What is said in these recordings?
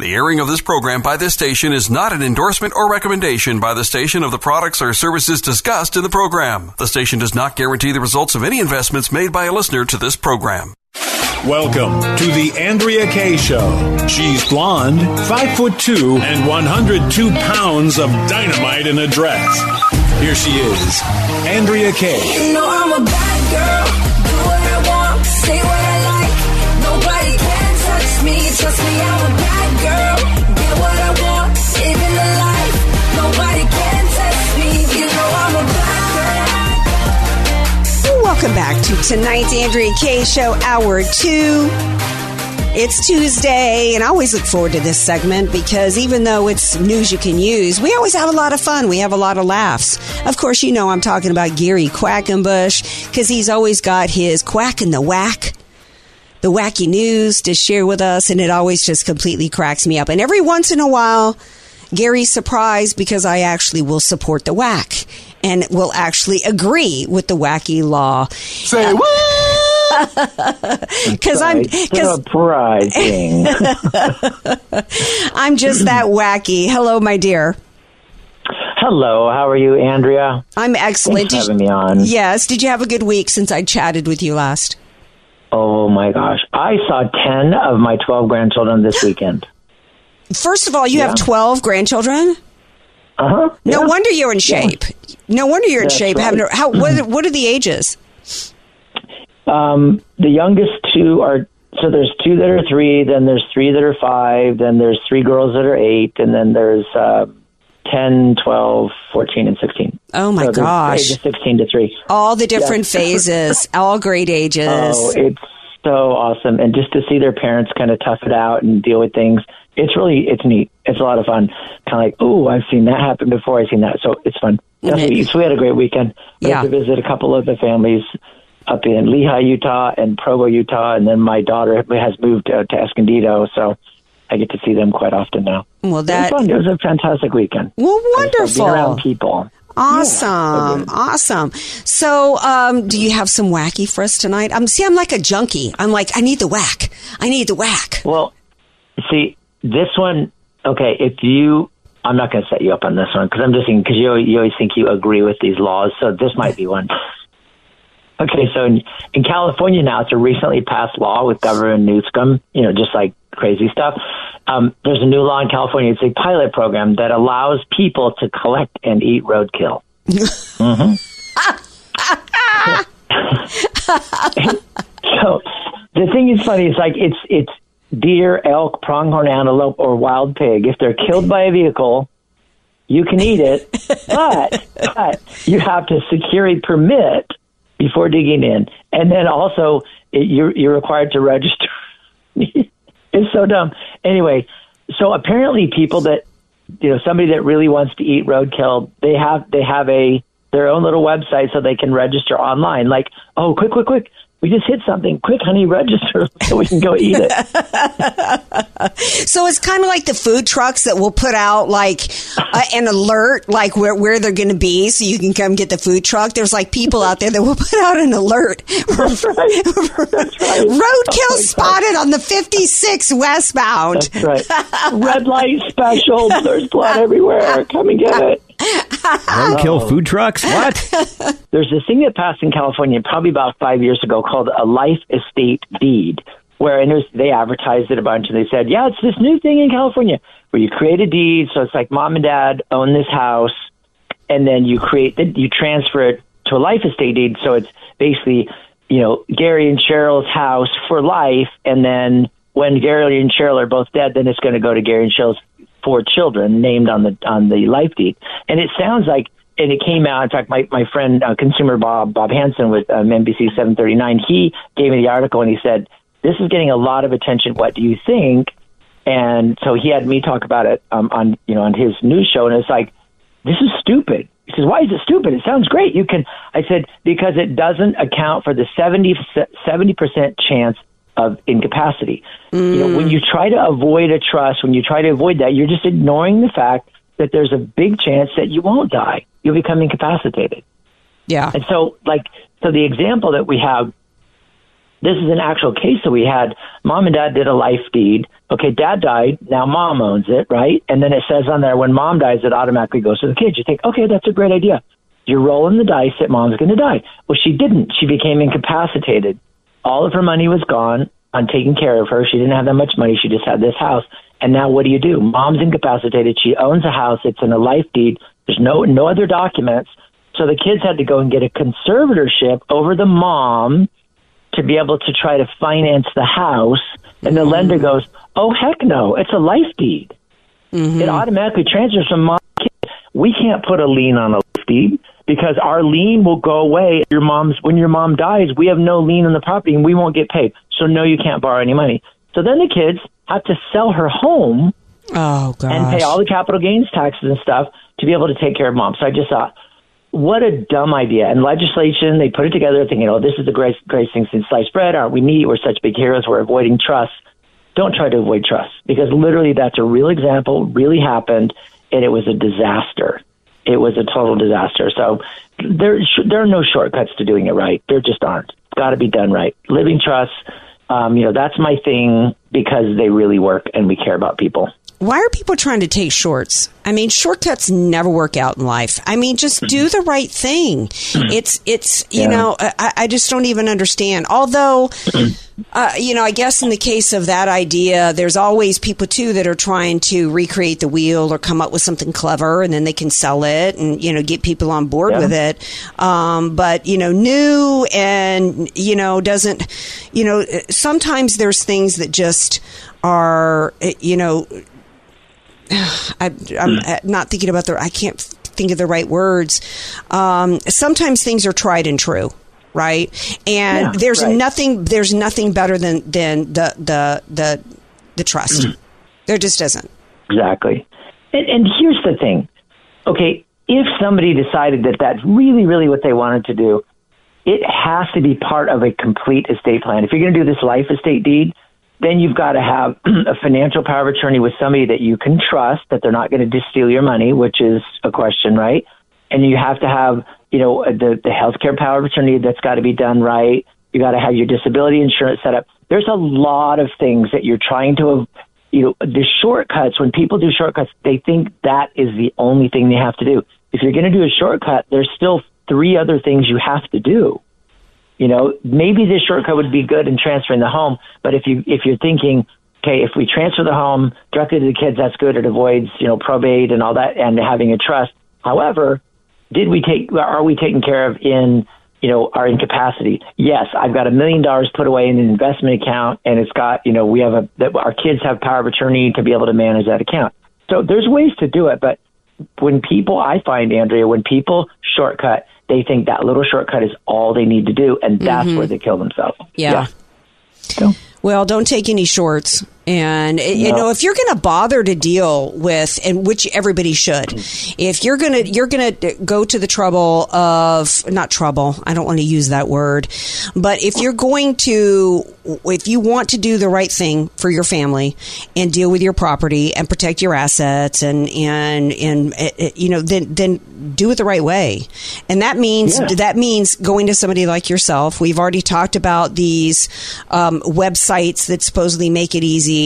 The airing of this program by this station is not an endorsement or recommendation by the station of the products or services discussed in the program. The station does not guarantee the results of any investments made by a listener to this program. Welcome to the Andrea Kaye Show. She's blonde, five foot two, and 102 pounds of dynamite in a dress. Here she is, Andrea Kaye. You know I'm a bad girl. Do what I want, say what I like. Nobody can touch me. Trust me, I'm a bad Welcome back to tonight's Andrea Kaye Show, Hour 2. It's Tuesday, and I always look forward to this segment because even though it's news you can use, we always have a lot of fun. We have a lot of laughs. Of course, you know I'm talking about Gary Quackenbush because he's always got his quack in the whack the wacky news to share with us, and it always just completely cracks me up. And every once in a while, Gary's surprised because I actually will support the whack and will actually agree with the wacky law. Say uh, what? Because I'm because surprising. I'm just that wacky. Hello, my dear. Hello, how are you, Andrea? I'm excellent. Thanks for Did having me on. Yes. Did you have a good week since I chatted with you last? Oh my gosh, I saw ten of my twelve grandchildren this weekend. First of all, you have 12 grandchildren. Uh huh. No wonder you're in shape. No wonder you're in That's shape. right. Having how what, what are the ages? Um, the youngest two are so there's two that are three, then there's three that are five, then there's three girls that are eight, and then there's uh, 10, 12, 14, and 16. Oh my So gosh. ages 16 to 3. All the different Yeah. phases, all great ages. Oh, it's so awesome. And just to see their parents kind of tough it out and deal with things, it's really, it's neat. It's a lot of fun. Kind of like, oh, I've seen that happen before. I've seen that. So it's fun. Definitely. So we had a great weekend. We Yeah. had to visit a couple of the families up in Lehi, Utah and Provo, Utah. And then my daughter has moved to Escondido. So I get to see them quite often now. well, It that was fun. It was a fantastic weekend. well, Being around wonderful. people. Awesome, awesome. So, um, do you have some wacky for us tonight? I'm see, I'm like a junkie. I'm like, I need the whack. I need the whack. Well, see, this one, okay, if you, I'm not going to set you up on this one because I'm just thinking, because you, you always think you agree with these laws, so this might be one. Okay, so in, in California now, it's a recently passed law with Governor Newsom, you know, just like crazy stuff. Um, there's a new law in California. It's a pilot program that allows people to collect and eat roadkill. So the thing is funny. It's like it's it's deer, elk, pronghorn antelope, or wild pig. If they're killed by a vehicle, you can eat it, but but you have to secure a permit before digging in, and then also it, you're you're required to register. it's so dumb. Anyway, so apparently people that you know somebody that really wants to eat roadkill, they have they have a their own little website so they can register online. Like, oh, quick, quick, quick. We just hit something. Quick, honey, register so we can go eat it. So it's kind of like the food trucks that will put out like uh, an alert, like where, where they're going to be, so you can come get the food truck. There's like people out there that will put out an alert. That's right. That's right. Roadkill Oh, spotted on the 56 westbound. That's right. Red light special. There's blood everywhere. Come and get it. Roadkill kill oh. food trucks? What? There's this thing that passed in California probably about five years ago called a life estate deed, where and it was, they advertised it a bunch and they said, yeah, it's this new thing in California where you create a deed. So it's like mom and dad own this house, and then you create the, you transfer it to a life estate deed. So it's basically you know Gary and Cheryl's house for life, and then when Gary and Cheryl are both dead, then it's going to go to Gary and Cheryl's four children named on the on the life deed. And it sounds like and it came out. In fact, my my friend uh, consumer Bob Bob Hansen with um, NBC 739, he gave me the article and he said this is getting a lot of attention. What do you think? and so he had me talk about it um, on you know on his news show, and it's like this is stupid. He says, "Why is it stupid? It sounds great. You can." I said, "Because it doesn't account for the 70 percent chance of incapacity. You know, when you try to avoid a trust, when you try to avoid that, you're just ignoring the fact that there's a big chance that you won't die. You'll become incapacitated. Yeah. And so, like, so the example that we have, this is an actual case that we had. Mom and dad did a life deed. Okay, dad died. Now mom owns it, right? And then it says on there, when mom dies, it automatically goes to the kids. You think, okay, that's a great idea. You're rolling the dice that mom's going to die. Well, she didn't. She became incapacitated. All of her money was gone on taking care of her. She didn't have that much money. She just had this house. And now what do you do? Mom's incapacitated. She owns a house. It's in a life deed. There's no no other documents. So the kids had to go and get a conservatorship over the mom to be able to try to finance the house. And the lender mm-hmm. goes, "Oh heck no! It's a life deed. It mm-hmm. automatically transfers from mom. to kid. We can't put a lien on a life deed because our lien will go away. Your mom's when your mom dies, we have no lien on the property and we won't get paid. So no, you can't borrow any money. So then the kids have to sell her home Oh gosh. and pay all the capital gains taxes and stuff to be able to take care of mom. So I just thought, what a dumb idea. And legislation, they put it together thinking, oh, this is the greatest, greatest thing since sliced bread. Aren't we neat? We're such big heroes. We're avoiding trust. Don't try to avoid trust because literally that's a real example, really happened, and it was a disaster. It was a total disaster. So there, there are no shortcuts to doing it right. There just aren't. It's got to be done right. Living trust, um, you know, that's my thing because they really work and we care about people. Why are people trying to take shorts? I mean, shortcuts never work out in life. I mean, just do the right thing. It's, it's, you Yeah. know, I, I just don't even understand. Although, uh, you know, I guess in the case of that idea, there's always people too that are trying to recreate the wheel or come up with something clever and then they can sell it and, you know, get people on board Yeah. with it. Um, but, you know, new and, you know, doesn't, you know, sometimes there's things that just are, you know, I, I'm hmm. uh, not thinking about the. I can't think of the right words. Um, sometimes things are tried and true, right? And Yeah, there's right. nothing. There's nothing better than than the the the the trust. Hmm. there just isn't. Exactly. And, and here's the thing. Okay, if somebody decided that that's really, really what they wanted to do, it has to be part of a complete estate plan. If you're going to do this life estate deed, then you've got to have a financial power of attorney with somebody that you can trust that they're not going to just steal your money, which is a question, right? And you have to have, you know, the the healthcare power of attorney that's got to be done right. You got to have your disability insurance set up. There's a lot of things that you're trying to, you know, the shortcuts. When people do shortcuts, they think that is the only thing they have to do. If you're going to do a shortcut, there's still three other things you have to do. You know, maybe this shortcut would be good in transferring the home, but if you if you're thinking, okay, if we transfer the home directly to the kids, that's good. It avoids you know probate and all that, and having a trust. However, did we take are we taken care of in you know our incapacity yes i've got a million dollars put away in an investment account and it's got you know we have a that our kids have power of attorney to be able to manage that account so there's ways to do it but when people i find andrea when people shortcut they think that little shortcut is all they need to do and that's mm-hmm. where they kill themselves Yeah. So, Well, don't take any shorts. And eh, you know, if you're going to bother to deal with, and which everybody should, if you're going to you're going to go to the trouble of not trouble. I don't want to use that word, but if you're going to, if you want to do the right thing for your family and deal with your property and protect your assets and and and eh, eh, you know, then then do it the right way, and that means Yeah. that means going to somebody like yourself. We've already talked about these um, websites that supposedly make it easy,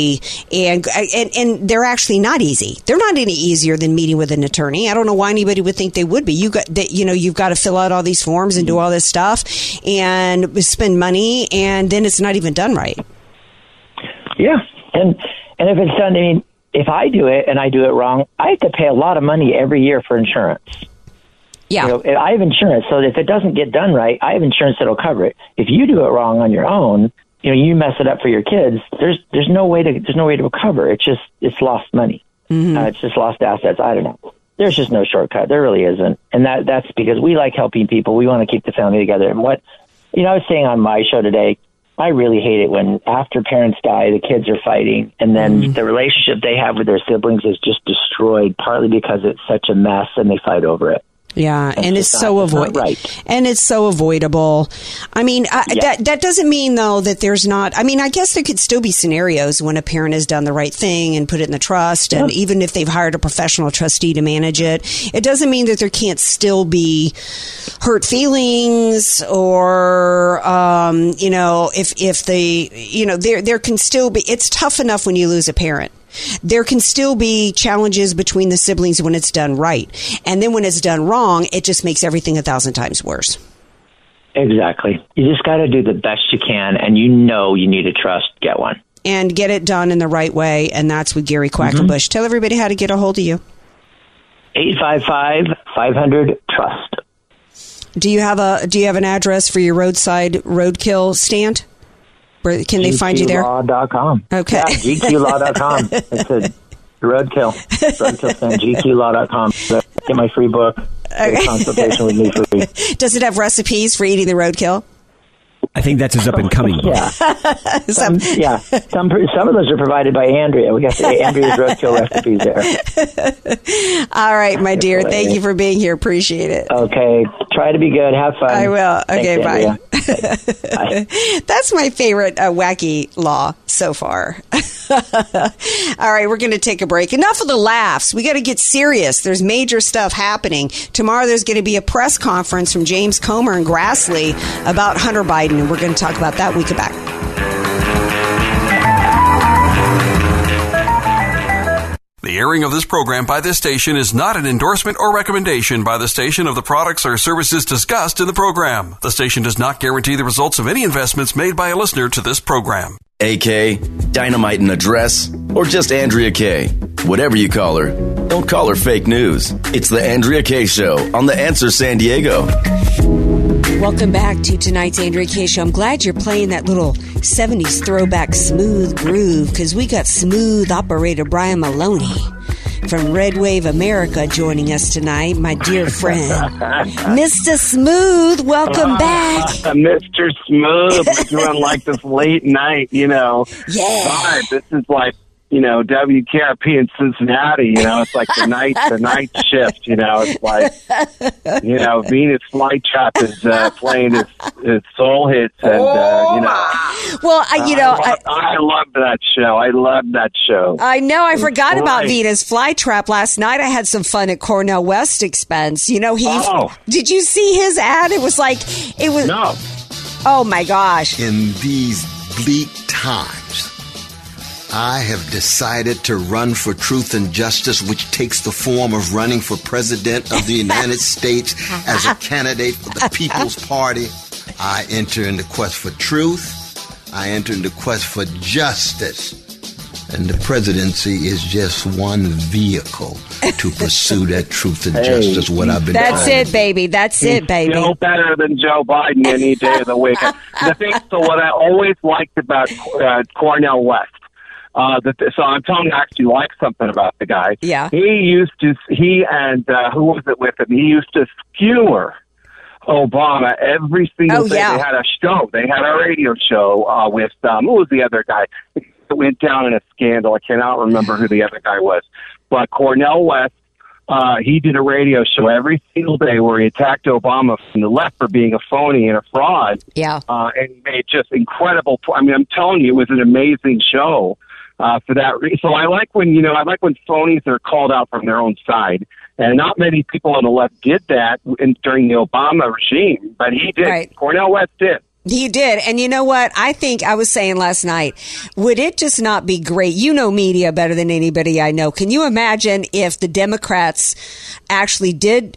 and, and and they're actually not easy. They're not any easier than meeting with an attorney. I don't know why anybody would think they would be. You got that. You know, you've got to fill out all these forms and do all this stuff and spend money, and then it's not even done right. Yeah, and and if it's done, I mean, if I do it and I do it wrong, I have to pay a lot of money every year for insurance. Yeah. You know, I have insurance, so if it doesn't get done right, I have insurance that'll cover it. If you do it wrong on your own, you know, you mess it up for your kids. There's there's no way to there's no way to recover. It's just it's lost money. Uh, it's just lost assets. I don't know. There's just no shortcut. There really isn't, and that that's because we like helping people. We want to keep the family together. And what you know, I was saying on my show today, I really hate it when after parents die, the kids are fighting, and then Mm. the relationship they have with their siblings is just destroyed, partly because it's such a mess and they fight over it. Yeah, and it's so avoid right. and it's so avoidable. I mean, I, that that doesn't mean though that there's not. I mean, I guess there could still be scenarios when a parent has done the right thing and put it in the trust, and even if they've hired a professional trustee to manage it, it doesn't mean that there can't still be hurt feelings or um, you know if if the you know there there can still be. It's tough enough when you lose a parent there can still be challenges between the siblings when it's done right. And then when it's done wrong, it just makes everything a thousand times worse. Exactly. You just got to do the best you can, and you know you need a trust. Get one. And get it done in the right way. And that's with Gary mm-hmm. Quackenbush. Tell everybody how to get a hold of you. 855 500 Trust. Do you have a Do you have an address for your roadside roadkill stand? Where can they find you there? GQlaw.com. Okay. Yeah, GQlaw.com. It's a roadkill. Roadkill stand, GQlaw.com. Get my free book. Get a consultation with me free. Does it have recipes for eating the roadkill? I think that's his up and coming book. Yeah. Some, yeah. Some, some of those are provided by Andrea. We got the Andrea's roadkill recipes there. All right, my dear. Thank you for being here. Appreciate it. Okay. Try to be good. Have fun. I will. Okay, Thanks, bye. Andrea. That's my favorite uh, wacky law so far. All right, we're going to take a break. Enough of the laughs. We got to get serious. There's major stuff happening. Tomorrow there's going to be a press conference from James Comer and Grassley about Hunter Biden, and we're going to talk about that when we come back. The airing of this program by this station is not an endorsement or recommendation by the station of the products or services discussed in the program. The station does not guarantee the results of any investments made by a listener to this program. AK, Dynamite and Address, or just Andrea Kaye. Whatever you call her, don't call her fake news. It's the Andrea Kaye Show on The Answer San Diego. Welcome back to tonight's Andrea Kaye Show. I'm glad you're playing that little 70s throwback smooth groove because we got smooth operator Brian Maloney from Red Wave America joining us tonight, my dear friend. Mr. Smooth, welcome ah, back. Mr. Smooth. We're doing like this late night, you know. Yeah. God, this is like, you know, WKRP in Cincinnati, you know, it's like the night, the night shift, you know, it's like, you know, Venus Flytrap is uh, playing his, his soul hits and, uh, you know. Well, I, you know, I, love, I love that show. I love that show. I know. I forgot about Right. Venus flytrap last night. I had some fun at Cornel West expense. You know, he, Oh. Did you see his ad? It was like it was. No. Oh my gosh! In these bleak times, I have decided to run for truth and justice, which takes the form of running for president of the United States as a candidate for the People's Party. I enter in the quest for truth. I enter in the quest for justice. And the presidency is just one vehicle to pursue that truth and Hey. justice, what I've been That's trying it, baby. That's it, baby. No better than Joe Biden any day of the week. the thing, so what I always liked about uh, Cornel West, uh, that so I'm telling you, I actually like something about the guy. Yeah. he used to. He and uh, who was it with him? He used to skewer. Obama every single Oh, day. yeah. They had a show. They had a radio show uh, with um, who was the other guy? It went down in a scandal. I cannot remember who the other guy was, but Cornel West uh, he did a radio show every single day where he attacked Obama from the left for being a phony and a fraud. Yeah. Uh, and he made just incredible. I mean, I'm telling you, it was an amazing show uh, for that reason. So I like when, you know, I like when phonies are called out from their own side. And not many people on the left did that in, during the Obama regime, but he did. Right. Cornel West did. He did. And you know what? I think I was saying last night, would it just not be great? You know media better than anybody I know. Can you imagine if the Democrats actually did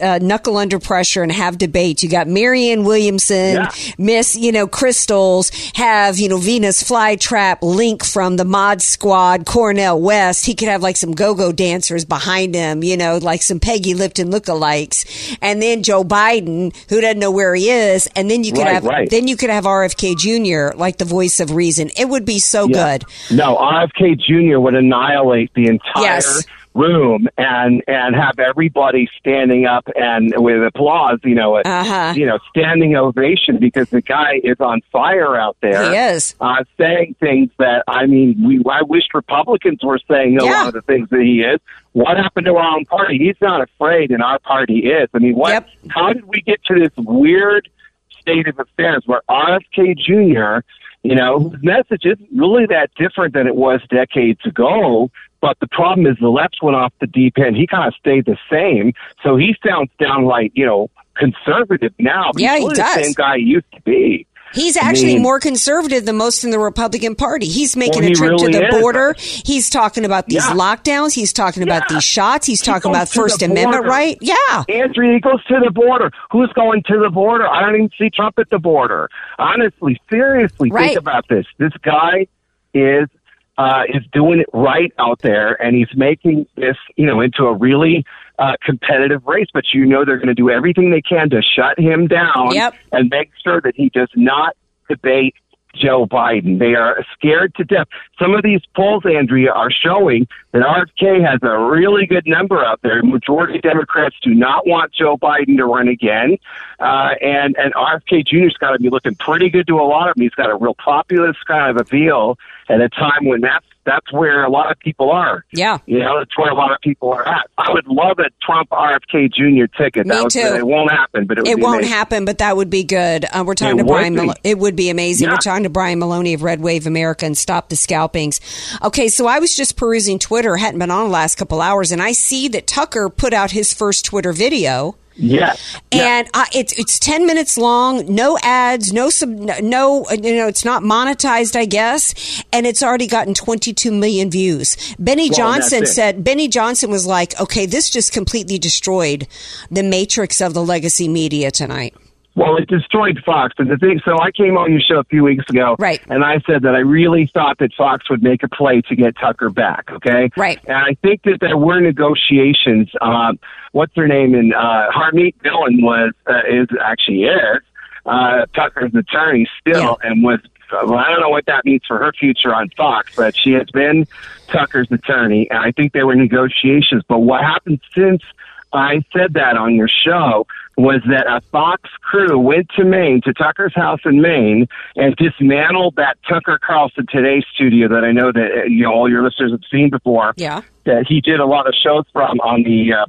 uh, knuckle under pressure and have debates? You got Marianne Williamson, Yeah. Miss, you know, Crystals, have, you know, Venus Flytrap, Link from the Mod Squad, Cornel West. He could have like some go-go dancers behind him, you know, like some Peggy Lipton lookalikes. And then Joe Biden, who doesn't know where he is. And then you could Right, have, right. Then you could have RFK Jr., like the voice of reason. It would be so Yeah. good. No, RFK Jr. would annihilate the entire Yes. room and and have everybody standing up and with applause, you know, a, Uh-huh. you know, standing ovation because the guy is on fire out there. He is. uh, saying things that I mean, we I wish Republicans were saying a Yeah. lot of the things that he is. What happened to our own party? He's not afraid, and our party is. I mean, what? How did we get to this weird state of affairs where RFK Jr. You know, whose message isn't really that different than it was decades ago. But the problem is the left went off the deep end. He kind of stayed the same. So he sounds downright, you know, conservative now. Yeah, he's he really does. The same guy he used to be. He's I actually mean- more conservative than most in the Republican Party. He's making Well, a trip really to the is. border. He's talking about these Yeah. lockdowns. He's talking about these shots. He's talking goes about First Amendment right. Yeah. Andrea, he goes to the border. Who's going to the border? I don't even see Trump at the border. Honestly, seriously, Right. think about this. This guy is uh, is doing it right out there, and he's making this, you know, into a really uh, competitive race. But you know, they're going to do everything they can to shut him down Yep. and make sure that he does not debate Joe Biden. They are scared to death. Some of these polls, Andrea, are showing that RFK has a really good number out there. Majority of Democrats do not want Joe Biden to run again, uh, and and RFK Jr.'s got to be looking pretty good to a lot of them. He's got a real populist kind of appeal at a time when that's that's where a lot of people are. Yeah. You know, that's where a lot of people are at. I would love a Trump RFK Jr. ticket. Me that too. It won't happen, but it, would It won't amazing. happen, but that would be good. Uh, we're talking It to Brian. be. It would be amazing. Yeah. We're talking to Brian Maloney of Red Wave America and Stop the Scalpings. Okay, so I was just perusing Twitter, hadn't been on the last couple hours, and I see that Tucker put out his first Twitter video. Yes. And uh, it's it's ten minutes long, no ads, no sub, no you know it's not monetized, I guess, and it's already gotten twenty two million views. Benny Well, Johnson said Benny Johnson was like, okay, this just completely destroyed the matrix of the legacy media tonight. Well, it destroyed Fox. And the thing, so I came on your show a few weeks ago, Right. And I said that I really thought that Fox would make a play to get Tucker back. Okay, Right. And I think that there were negotiations. Um, what's her name? And uh, Harmeet Dillon was uh, is actually is uh, Tucker's attorney still, and was. Well, I don't know what that means for her future on Fox, but she has been Tucker's attorney, and I think there were negotiations. But what happened since I said that on your show was that a Fox crew went to Maine, to Tucker's house in Maine, and dismantled that Tucker Carlson Today studio that I know that uh, you know all your listeners have seen before. Yeah. That he did a lot of shows from on the uh,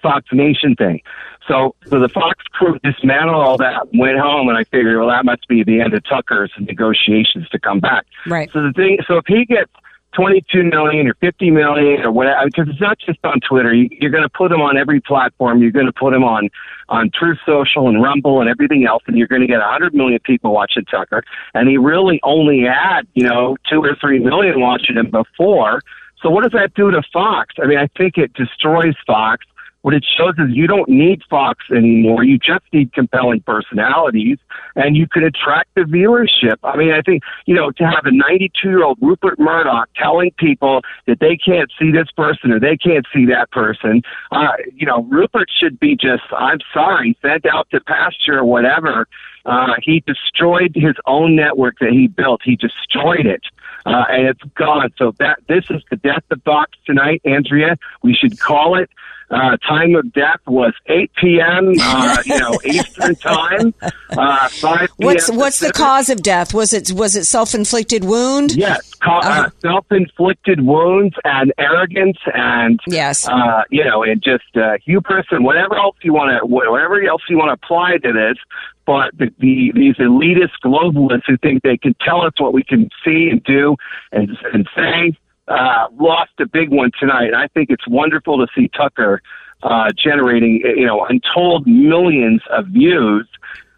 Fox Nation thing. So, so the Fox crew dismantled all that, went home, and I figured, well, that must be the end of Tucker's negotiations to come back. Right. So the thing, so if he gets 22 million or 50 million or whatever, because it's not just on Twitter. You, you're going to put them on every platform. You're going to put them on, on Truth Social and Rumble and everything else, and you're going to get 100 million people watching Tucker. And he really only had, you know, two or three million watching him before. So what does that do to Fox? I mean, I think it destroys Fox. What it shows is you don't need Fox anymore. You just need compelling personalities, and you can attract the viewership. I mean, I think you know to have a 92 year old Rupert Murdoch telling people that they can't see this person or they can't see that person. Uh, you know, Rupert should be just I'm sorry, sent out to pasture or whatever. Uh, he destroyed his own network that he built. He destroyed it. Uh, and it's gone. So that this is the death of Fox tonight, Andrea. We should call it. Uh, time of death was 8 p.m. Uh, you know Eastern time. Uh, 5 p.m. What's what's the cause of death? Was it was it self inflicted wound? Yes, ca- uh, Uh-huh. self-inflicted wounds and arrogance, and Yes. uh, you know, and just uh, hubris and whatever else you want to, whatever else you want to apply to this. But the, the these elitist globalists who think they can tell us what we can see and do and and say uh, lost a big one tonight. And I think it's wonderful to see Tucker uh, generating you know untold millions of views.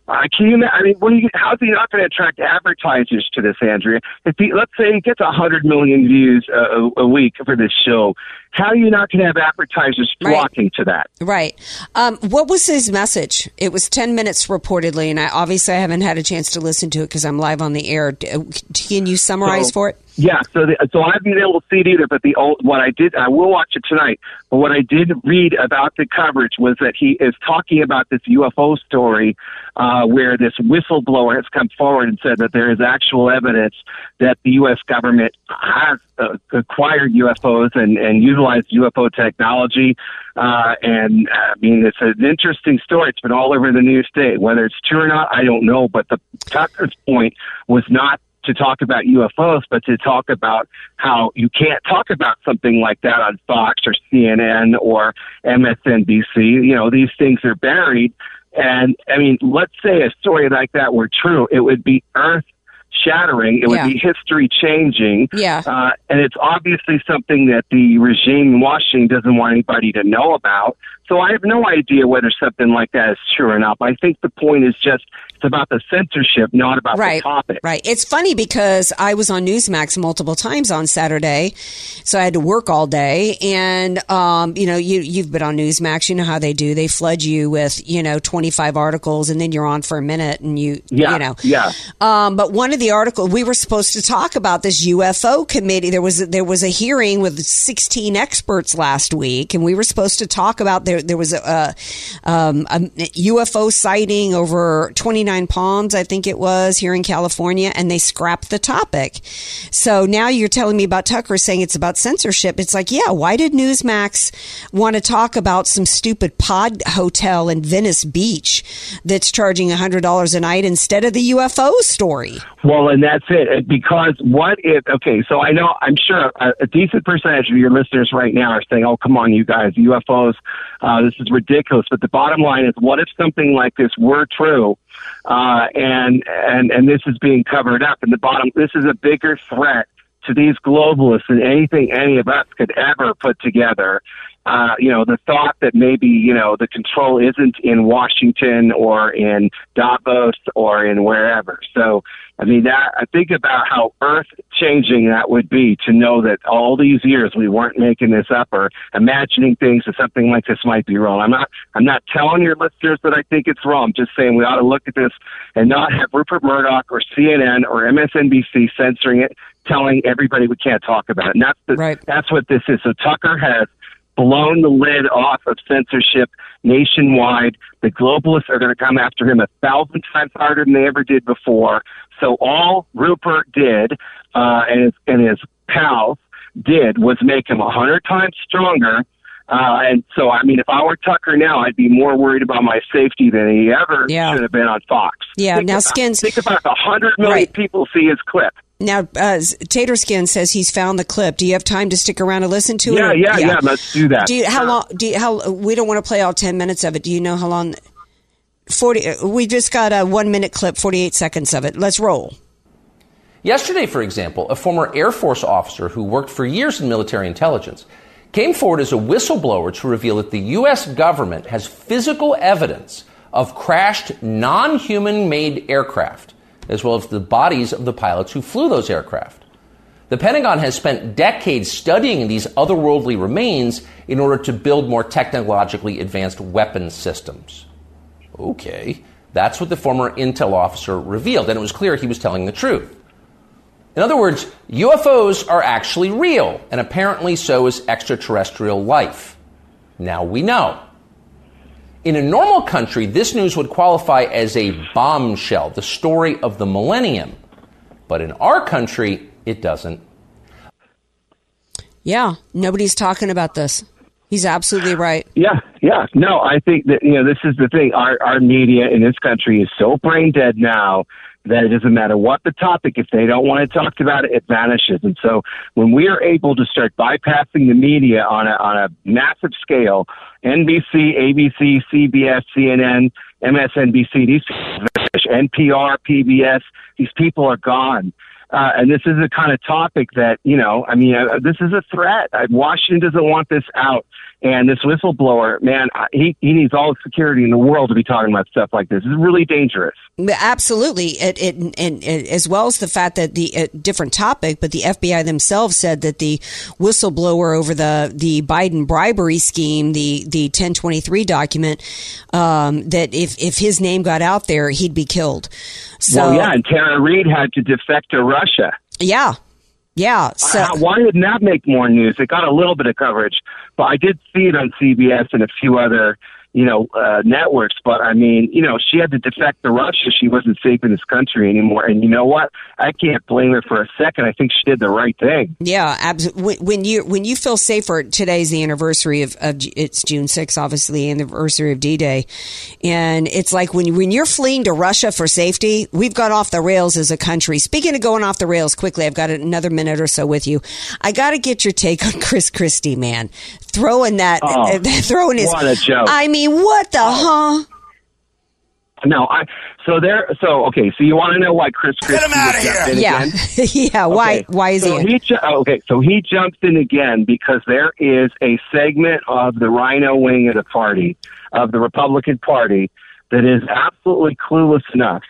Uh, can you? I mean, what are you, how's he not going to attract advertisers to this, Andrea? If he, let's say he gets a hundred million views a, a, week for this show, how are you not going to have advertisers Right. flocking to that? Right. Um, what was his message? It was 10 minutes reportedly, and I obviously I haven't had a chance to listen to it because I'm live on the air. Can you summarize So- for it? Yeah, so the, so I haven't been able to see it either. But the old, what I did, I will watch it tonight. But what I did read about the coverage was that he is talking about this UFO story, uh, where this whistleblower has come forward and said that there is actual evidence that the U.S. government has uh, acquired UFOs and and utilized UFO technology. Uh, and I mean, it's an interesting story. It's been all over the news today. Whether it's true or not, I don't know. But the Tucker's point was not to talk about UFOs, but to talk about how you can't talk about something like that on Fox or CNN or MSNBC. You know, these things are buried. And I mean, let's say a story like that were true, it would be earth shattering. It would Yeah. be history changing. Yeah. Uh, and it's obviously something that the regime in Washington doesn't want anybody to know about. So I have no idea whether something like that is true or not. But I think the point is just it's about the censorship, not about right, the topic. Right. It's funny because I was on Newsmax multiple times on Saturday, so I had to work all day. And um, you know, you you've been on Newsmax. You know how they do. They flood you with you know twenty five articles, and then you're on for a minute, and you Yeah, you know yeah. Um, but one of the articles we were supposed to talk about this UFO committee. There was there was a hearing with 16 experts last week, and we were supposed to talk about there. There was a, um, a UFO sighting over 29 Palms, I think it was here in California, and they scrapped the topic. So now you're telling me about Tucker saying it's about censorship. It's like, yeah, why did Newsmax want to talk about some stupid pod hotel in Venice Beach that's charging $100 a night instead of the UFO story? Well, and that's it. Uh, Because what if? Okay, so I know I'm sure a, a decent percentage of your listeners right now are saying, "Oh, come on, you guys, UFOs, uh, this is ridiculous." But the bottom line is, what if something like this were true, uh, and and and this is being covered up? And the bottom, this is a bigger threat to these globalists than anything any of us could ever put together. Uh, you know, the thought that maybe, you know, the control isn't in Washington or in Davos or in wherever. So, I mean, that, I think about how earth changing that would be to know that all these years we weren't making this up or imagining things that something like this might be wrong. I'm not, I'm not telling your listeners that I think it's wrong. I'm just saying we ought to look at this and not have Rupert Murdoch or CNN or MSNBC censoring it, telling everybody we can't talk about it. And that's the, right. that's what this is. So Tucker has blown the lid off of censorship nationwide. The globalists are going to come after him a thousand times harder than they ever did before. So all Rupert did, uh, and his, and his pals did was make him a hundred times stronger. Uh, and so, I mean, if I were Tucker now, I'd be more worried about my safety than he ever Yeah. should have been on Fox. Yeah, Think now about, Skins- Think about a hundred million Right. people see his clip. Now, uh, Tater Skin says he's found the clip. Do you have time to stick around and listen to Yeah, it? yeah, yeah, yeah. let's do that. Do you, how Sure. long? Do you, how? We don't want to play all ten minutes of it. Do you know how long? Forty. uh, We just got a one minute clip, forty eight seconds of it. Let's roll. Yesterday, for example, a former Air Force officer who worked for years in military intelligence came forward as a whistleblower to reveal that the U.S. government has physical evidence of crashed non human made aircraft, as well as the bodies of the pilots who flew those aircraft. The Pentagon has spent decades studying these otherworldly remains in order to build more technologically advanced weapon systems. Okay, that's what the former intel officer revealed, and it was clear he was telling the truth. In other words, UFOs are actually real, and apparently so is extraterrestrial life. Now we know. In a normal country, this news would qualify as a bombshell, the story of the millennium. But in our country, it doesn't. Yeah, nobody's talking about this. He's absolutely right. Yeah, yeah. No, I think that you know this is the thing. Our our media in this country is so brain dead now that it doesn't matter what the topic. If they don't want to talk about it, it vanishes. And so when we are able to start bypassing the media on a on a massive scale, NBC, ABC, CBS, CNN, MSNBC, these NPR, PBS, these people are gone. Uh, and this is a kind of topic that, you know, I mean, uh, this is a threat. Uh, Washington doesn't want this out. And this whistleblower, man, he, he needs all the security in the world to be talking about stuff like this. It's really dangerous. Absolutely, it, it, and, and as well as the fact that the uh, different topic, but the FBI themselves said that the whistleblower over the the Biden bribery scheme, the the 1023 document, um, that if if his name got out there, he'd be killed. So well, yeah, and Tara Reade had to defect to Russia. yeah, yeah. So Uh, why didn't that make more news? It got a little bit of coverage, but I did see it on CBS and a few other, you know, uh, networks. But I mean, you know, she had to defect to Russia. She wasn't safe in this country anymore. And you know what? I can't blame her for a second. I think she did the right thing. Yeah, absolutely. When you when you feel safer, today's the anniversary of, of it's June 6th, obviously, anniversary of D Day, and it's like when when you're fleeing to Russia for safety, we've got off the rails as a country. Speaking of going off the rails quickly, I've got another minute or so with you. I got to get your take on Chris Christie, man, throwing that, Oh, throwing his. what a joke. I mean, what the oh. huh? No, I so there. So okay, so you want to know why Chris Christie was jumped in Yeah, again? yeah. Why? Okay, Why is so he? he ju- oh, okay, so he jumps in again because there is a segment of the RINO wing of the party of the Republican Party that is absolutely clueless enough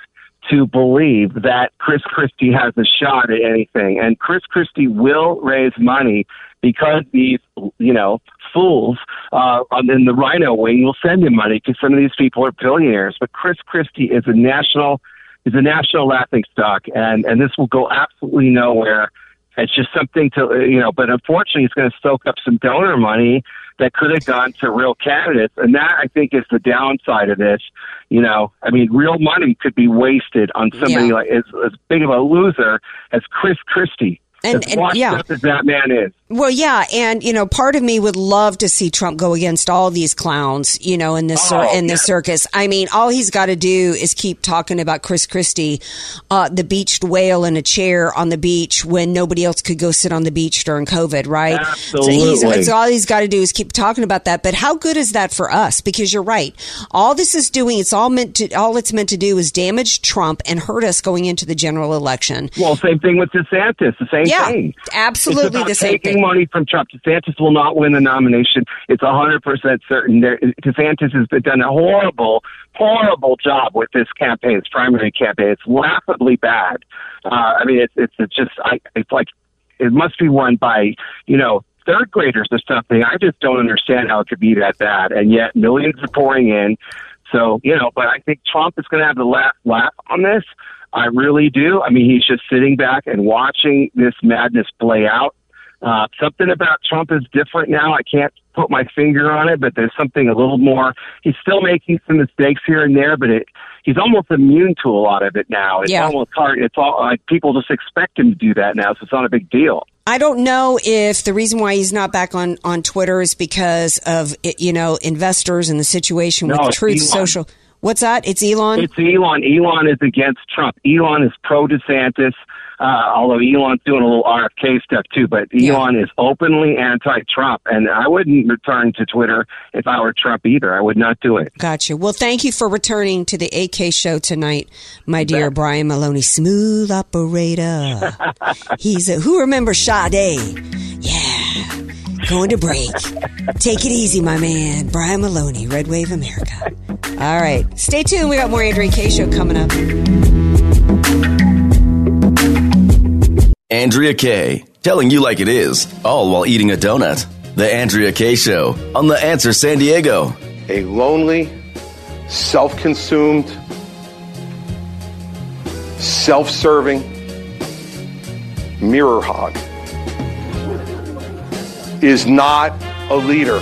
to believe that Chris Christie has a shot at anything, and Chris Christie will raise money because these, you know, fools uh, in the RINO wing will send him money because some of these people are billionaires. But Chris Christie is a national is a national laughing stock, and and this will go absolutely nowhere. It's just something to uh, you know, but unfortunately, it's going to soak up some donor money that could have gone to real candidates, and that I think is the downside of this. You know, I mean, real money could be wasted on somebody Yeah. like as, as big of a loser as Chris Christie. And- as and- washed yeah. up as that man is. Well, yeah, and you know, part of me would love to see Trump go against all these clowns, you know, in this cir- Oh, in the yeah. circus. I mean, all he's got to do is keep talking about Chris Christie, uh, the beached whale in a chair on the beach when nobody else could go sit on the beach during COVID, right? So, he's, Absolutely. so all he's got to do is keep talking about that. But how good is that for us? Because you're right, all this is doing, it's all meant to, all it's meant to do is damage Trump and hurt us going into the general election. Well, same thing with DeSantis. The same Yeah, thing. absolutely the same taking thing. money from Trump. DeSantis will not win the nomination. It's a hundred percent certain. There, DeSantis has done a horrible, horrible job with this campaign, his primary campaign. It's laughably bad. Uh, I mean, it's it's, it's just I, it's like it must be won by you know third graders or something. I just don't understand how it could be that bad, and yet millions are pouring in. So you know, but I think Trump is going to have the last laugh on this. I really do. I mean, he's just sitting back and watching this madness play out. Uh, something about Trump is different now. I can't put my finger on it, but there's something a little more. He's still making some mistakes here and there, but it, he's almost immune to a lot of it now. It's Yeah. almost hard. It's all like people just expect him to do that now, so it's not a big deal. I don't know if the reason why he's not back on, on Twitter is because of you know investors and the situation with No, Truth Elon. Social. What's that? It's Elon. It's Elon. Elon is against Trump. Elon is pro DeSantis. Uh, although Elon's doing a little RFK stuff too, but Elon is openly anti-Trump, and I wouldn't return to Twitter if I were Trump either. I would not do it. Gotcha. Well, thank you for returning to the AK show tonight, my dear Brian Maloney, smooth operator. He's a who remembers Sade? Yeah, going to break. Take it easy, my man, Brian Maloney, Red Wave America. All right, stay tuned. We got more Andrea Kaye show coming up. Andrea Kaye, telling you like it is, all while eating a donut. The Andrea Kaye Show on The Answer San Diego. a lonely, self consumed, self serving mirror hog is not a leader.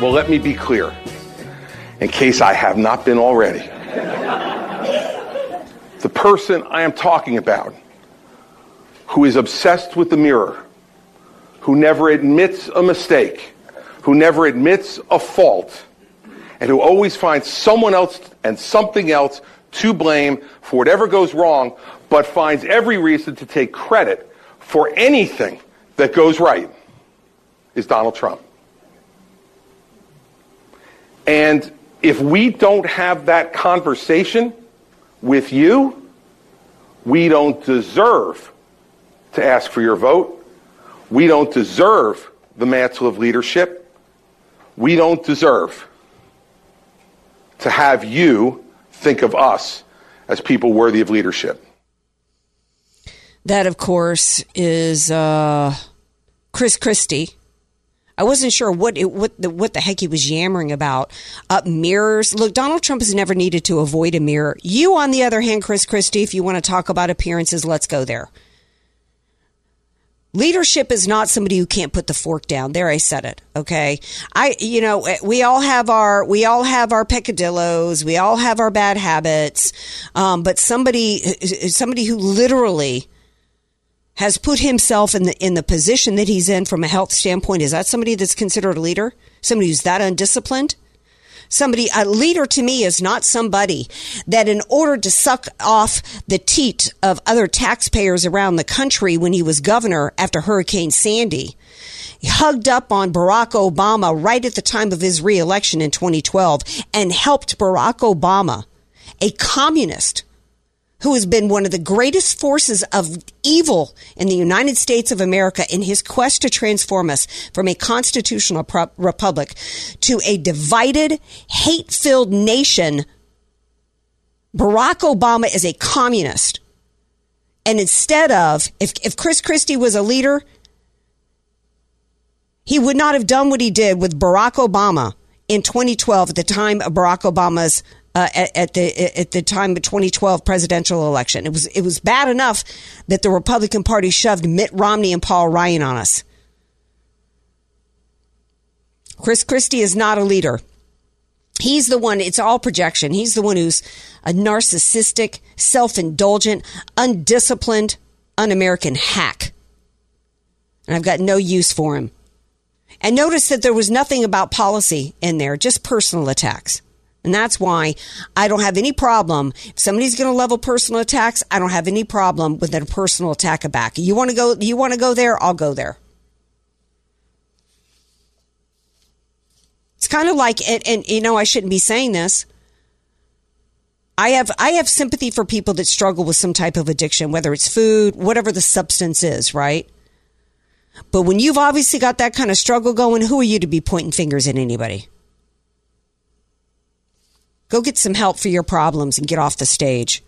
Well, let me be clear, in case I have not been already. The person I am talking about, who is obsessed with the mirror, who never admits a mistake, who never admits a fault, and who always finds someone else and something else to blame for whatever goes wrong, but finds every reason to take credit for anything that goes right, is Donald Trump. And if we don't have that conversation with you, we don't deserve to ask for your vote. We don't deserve the mantle of leadership. We don't deserve to have you think of us as people worthy of leadership. That, of course, is uh, Chris Christie. I wasn't sure what it, what the what the heck he was yammering about. Uh, mirrors. Look, Donald Trump has never needed to avoid a mirror. You, on the other hand, Chris Christie, if you want to talk about appearances, let's go there. Leadership is not somebody who can't put the fork down. There, I said it. Okay, I, you know, eh, we all have our, we all have our peccadillos, we all have our bad habits, um, but somebody, eh, eh, somebody who literally has put himself in the in the position that he's in from a health standpoint, is that somebody that's considered a leader? Somebody who's that undisciplined? Somebody, a leader to me is not somebody that in order to suck off the teat of other taxpayers around the country when he was governor after Hurricane Sandy, hugged up on Barack Obama right at the time of his reelection in 2012 and helped Barack Obama, a communist, who has been one of the greatest forces of evil in the United States of America in his quest to transform us from a constitutional pro- republic to a divided, hate filled nation. Barack Obama is a communist. And instead of, if, if Chris Christie was a leader, he would not have done what he did with Barack Obama in 2012 at the time of Barack Obama's uh, at, at, the at the time of 2012 presidential election. It was it was bad enough that the Republican Party shoved Mitt Romney and Paul Ryan on us. Chris Christie is not a leader. He's the one, it's all projection. He's the one who's a narcissistic, self indulgent, undisciplined, un American hack. And I've got no use for him. And notice that there was nothing about policy in there, just personal attacks. And that's why I don't have any problem. If somebody's going to level personal attacks, I don't have any problem with a personal attack back. You want to go, you want to go there? I'll go there. It's kind of like, and, and you know, I shouldn't be saying this. I have I have sympathy for people that struggle with some type of addiction, whether it's food, whatever the substance is, right? But when you've obviously got that kind of struggle going, who are you to be pointing fingers at anybody? Go get some help for your problems and get off the stage.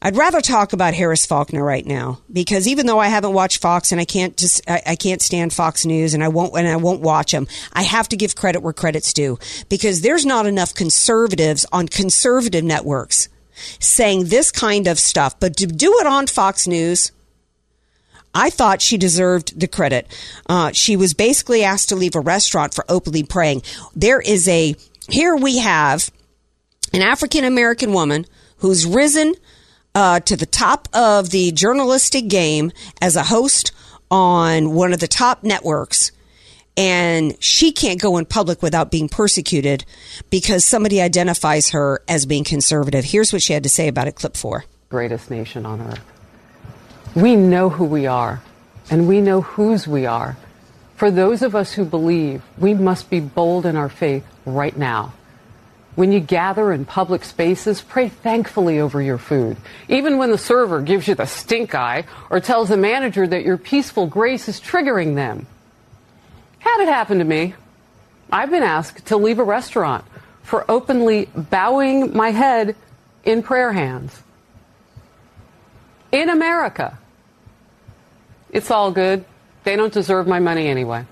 I'd rather talk about Harris Faulkner right now because even though I haven't watched Fox and I can't just I, I, can't stand Fox News and I won't and I won't watch them, I have to give credit where credit's due because there's not enough conservatives on conservative networks saying this kind of stuff. But to do it on Fox News, I thought she deserved the credit. Uh, she was basically asked to leave a restaurant for openly praying. There is a here we have an African American woman who's risen uh, to the top of the journalistic game as a host on one of the top networks. And she can't go in public without being persecuted because somebody identifies her as being conservative. Here's what she had to say about it, clip four. Greatest nation on earth. We know who we are, and we know whose we are. For those of us who believe, we must be bold in our faith right now. When you gather in public spaces, pray thankfully over your food. Even when the server gives you the stink eye or tells the manager that your peaceful grace is triggering them. Had it happen to me. I've been asked to leave a restaurant for openly bowing my head in prayer hands. In America. It's all good. They don't deserve my money anyway.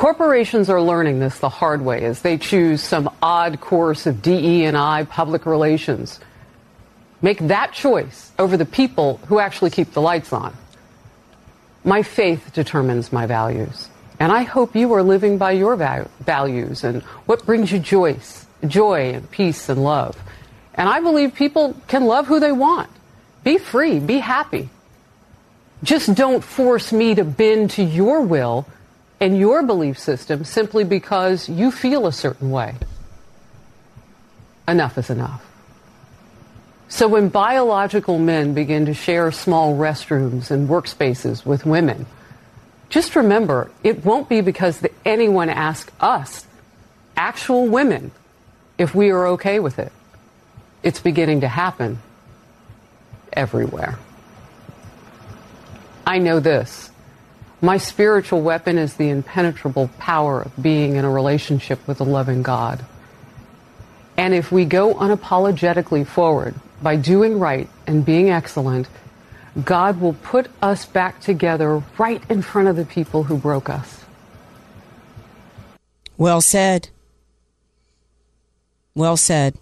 Corporations are learning this the hard way as they choose some odd course of DE and I public relations. Make that choice over the people who actually keep the lights on. My faith determines my values. And I hope you are living by your values and what brings you joy, joy and peace and love. And I believe people can love who they want. Be free, be happy. Just don't force me to bend to your will and your belief system simply because you feel a certain way. Enough is enough. So when biological men begin to share small restrooms and workspaces with women, just remember it won't be because anyone asks us, actual women, if we are okay with it. It's beginning to happen everywhere. I know this. My spiritual weapon is the impenetrable power of being in a relationship with a loving God. And if we go unapologetically forward by doing right and being excellent, God will put us back together right in front of the people who broke us. Well said. Well said.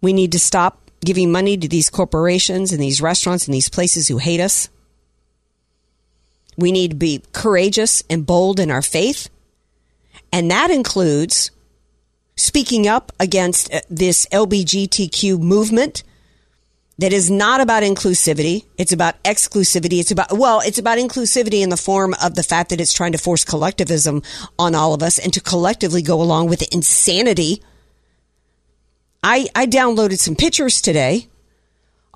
We need to stop giving money to these corporations and these restaurants and these places who hate us. We need to be courageous and bold in our faith. And that includes speaking up against uh, this LBGTQ movement that is not about inclusivity. It's about exclusivity. It's about, well, it's about inclusivity in the form of the fact that it's trying to force collectivism on all of us and to collectively go along with insanity. I, I downloaded some pictures today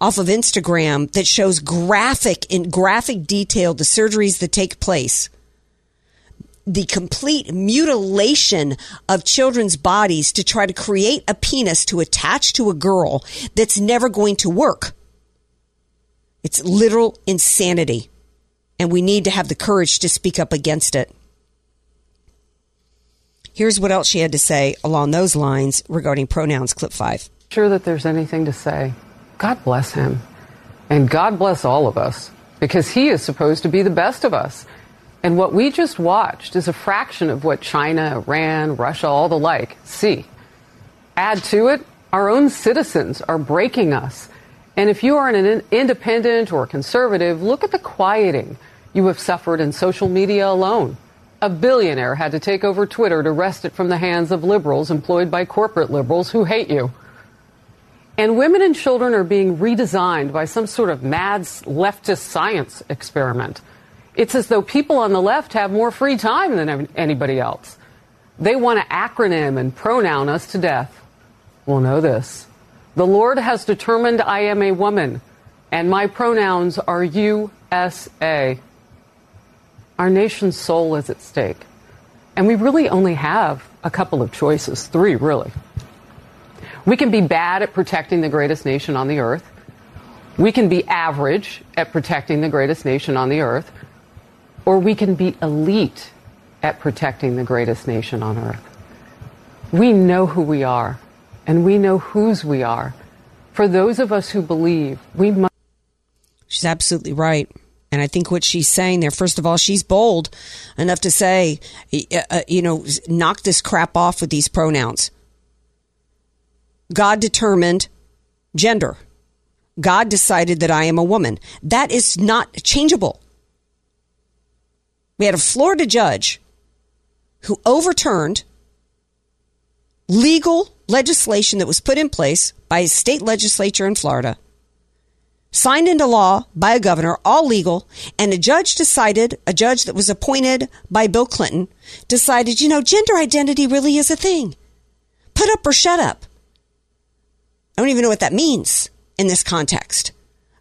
off of Instagram that shows graphic in graphic detail the surgeries that take place the complete mutilation of children's bodies to try to create a penis to attach to a girl that's never going to work. It's literal insanity. And we need to have the courage to speak up against it. Here's what else she had to say along those lines regarding pronouns, clip five. Sure that there's anything to say. God bless him. And God bless all of us because he is supposed to be the best of us. And what we just watched is a fraction of what China, Iran, Russia, all the like see. Add to it, our own citizens are breaking us. And if you are an independent or conservative, look at the quieting you have suffered in social media alone. A billionaire had to take over Twitter to wrest it from the hands of liberals employed by corporate liberals who hate you. And women and children are being redesigned by some sort of mad leftist science experiment. It's as though people on the left have more free time than anybody else. They want to acronym and pronoun us to death. We'll know this. The Lord has determined I am a woman, and my pronouns are USA. Our nation's soul is at stake. And we really only have a couple of choices, three really. We can be bad at protecting the greatest nation on the earth. We can be average at protecting the greatest nation on the earth or we can be elite at protecting the greatest nation on earth. We know who we are, and we know whose we are. For those of us who believe, we must. She's absolutely right. And I think what she's saying there, first of all, she's bold enough to say, uh, you know, knock this crap off with these pronouns. God determined gender. God decided that I am a woman. That is not changeable. We had a Florida judge who overturned legal legislation that was put in place by a state legislature in Florida, signed into law by a governor, all legal, and a judge decided, a judge that was appointed by Bill Clinton, decided, you know, gender identity really is a thing. Put up or shut up. I don't even know what that means in this context.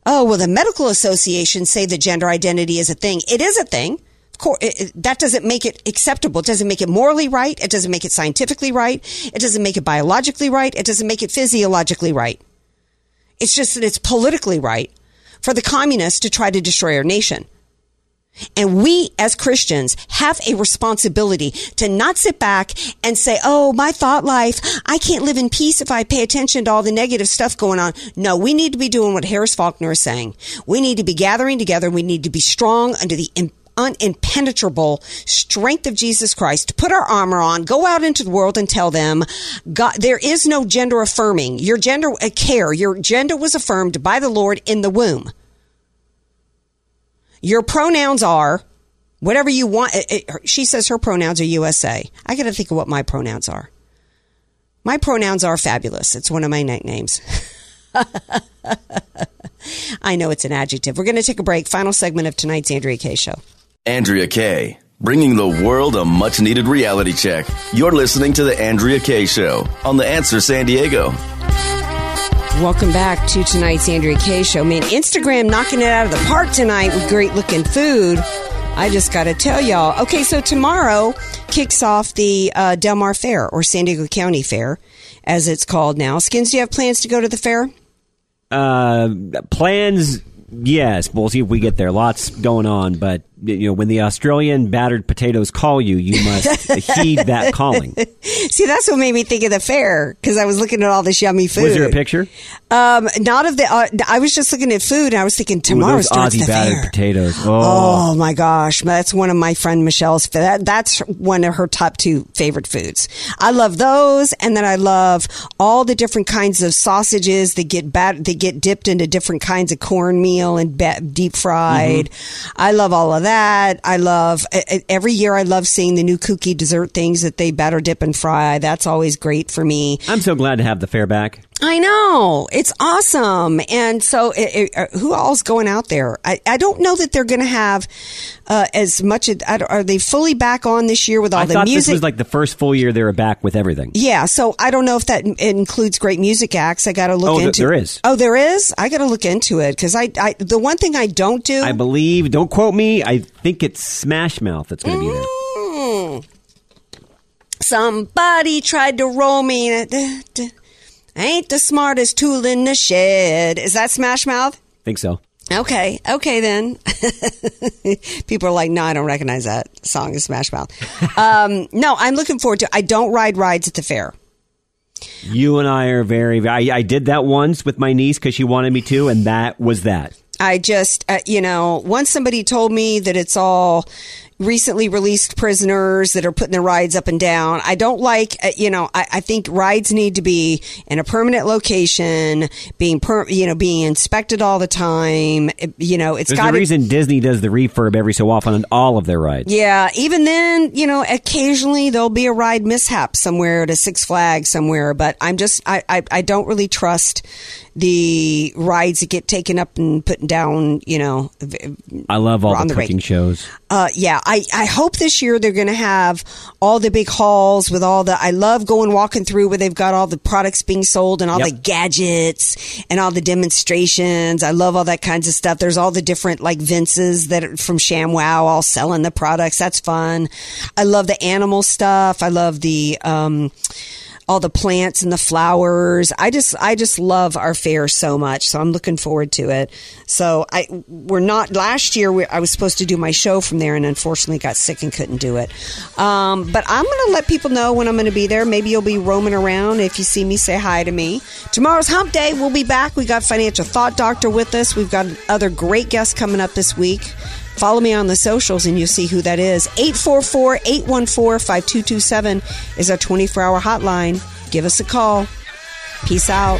Oh, well, the medical associations say that gender identity is a thing. It is a thing Of course, that doesn't make it acceptable. It doesn't make it morally right. It doesn't make it scientifically right. It doesn't make it biologically right. It doesn't make it physiologically right. It's just that it's politically right for the communists to try to destroy our nation. And we as Christians have a responsibility to not sit back and say, Oh, my thought life, I can't live in peace if I pay attention to all the negative stuff going on. No, we need to be doing what Harris Faulkner is saying. We need to be gathering together. We need to be strong under the unimpenetrable strength of Jesus Christ, put our armor on, go out into the world and tell them, God, there is no gender affirming. Your gender uh, care, your gender was affirmed by the Lord in the womb. Your pronouns are whatever you want. It, it, she says her pronouns are USA. I got to think of what my pronouns are. My pronouns are fabulous. It's one of my nicknames. I know it's an adjective. We're going to take a break. Final segment of tonight's Andrea Kaye Show. Andrea Kaye, bringing the world a much needed reality check. You're listening to The Andrea Kaye Show on The Answer San Diego. Welcome back to tonight's Andrea Kaye Show. Man, Instagram knocking it out of the park tonight with great looking food. I just got to tell y'all. Okay, so tomorrow kicks off the uh, Del Mar Fair or San Diego County Fair, as it's called now. Skins, do you have plans to go to the fair? Uh, plans, yes. We'll see if we get there. Lots going on, but you know, when the Australian battered potatoes call you, you must heed that calling. See, that's what made me think of the fair because I was looking at all this yummy food. Was there a picture? Um, not of the. Uh, I was just looking at food, and I was thinking Ooh, those starts Aussie the battered fair. potatoes. Oh. Oh. my gosh, that's one of my friend Michelle's. That that's one of her top two favorite foods. I love those, and then I love all the different kinds of sausages that get bat that get dipped into different kinds of cornmeal and ba- deep fried. I love all of that. I love every year. I love seeing the new kooky dessert things that they batter dip and fry. That's always great for me. I'm so glad to have the fair back. I know it's awesome, and so it, it, uh, who all's going out there? I, I don't know that they're going to have uh, as much. I Are they fully back on this year with all I the thought music? this was like the first full year they were back with everything. yeah, so I don't know if that includes great music acts. I got to look Oh, into. there is. Oh, there is. I got to look into it because I, I. The one thing I don't do. I believe, don't quote me, I think it's Smash Mouth that's going to be there. Mm. Somebody tried to roll me. in a- duh, duh. I ain't the smartest tool in the shed. Is that Smash Mouth? think so. Okay, okay then. People are like, no, I don't recognize that song is Smash Mouth. um, no, I'm looking forward to. I don't ride rides at the fair. You and I are very, I, I did that once with my niece because she wanted me to, and that was that. I just, uh, you know, once somebody told me that it's all recently released prisoners that are putting their rides up and down. I don't like, uh, you know, I, I think rides need to be in a permanent location, being, per, you know, being inspected all the time. It- you know, it's got a reason Disney does the refurb every so often on all of their rides. Yeah, even then, you know, occasionally there'll be a ride mishap somewhere at a Six Flags somewhere, but I'm just, I, I, I don't really trust the rides that get taken up and put down, you know. I love all the the cooking shows. Uh, yeah, I, I hope this year they're going to have all the big halls with all the. I love going walking through where they've got all the products being sold and all Yep. the gadgets and all the demonstrations. I love all that kinds of stuff. There's all the different like Vinces that are from ShamWow all selling the products. That's fun. I love the animal stuff. I love the. Um, all the plants and the flowers. I just I just love our fair so much. So I'm looking forward to it. So I we're not last year we, I was supposed to do my show from there and unfortunately got sick and couldn't do it. Um, but I'm going to let people know when I'm going to be there. Maybe you'll be roaming around. If you see me, say hi to me. Tomorrow's Hump Day. We'll be back. We got Financial Thought Doctor with us. We've got other great guests coming up this week. Follow me on the socials and you'll see who that is. 844 814 5227 is our 24 hour hotline. Give us a call. Peace out.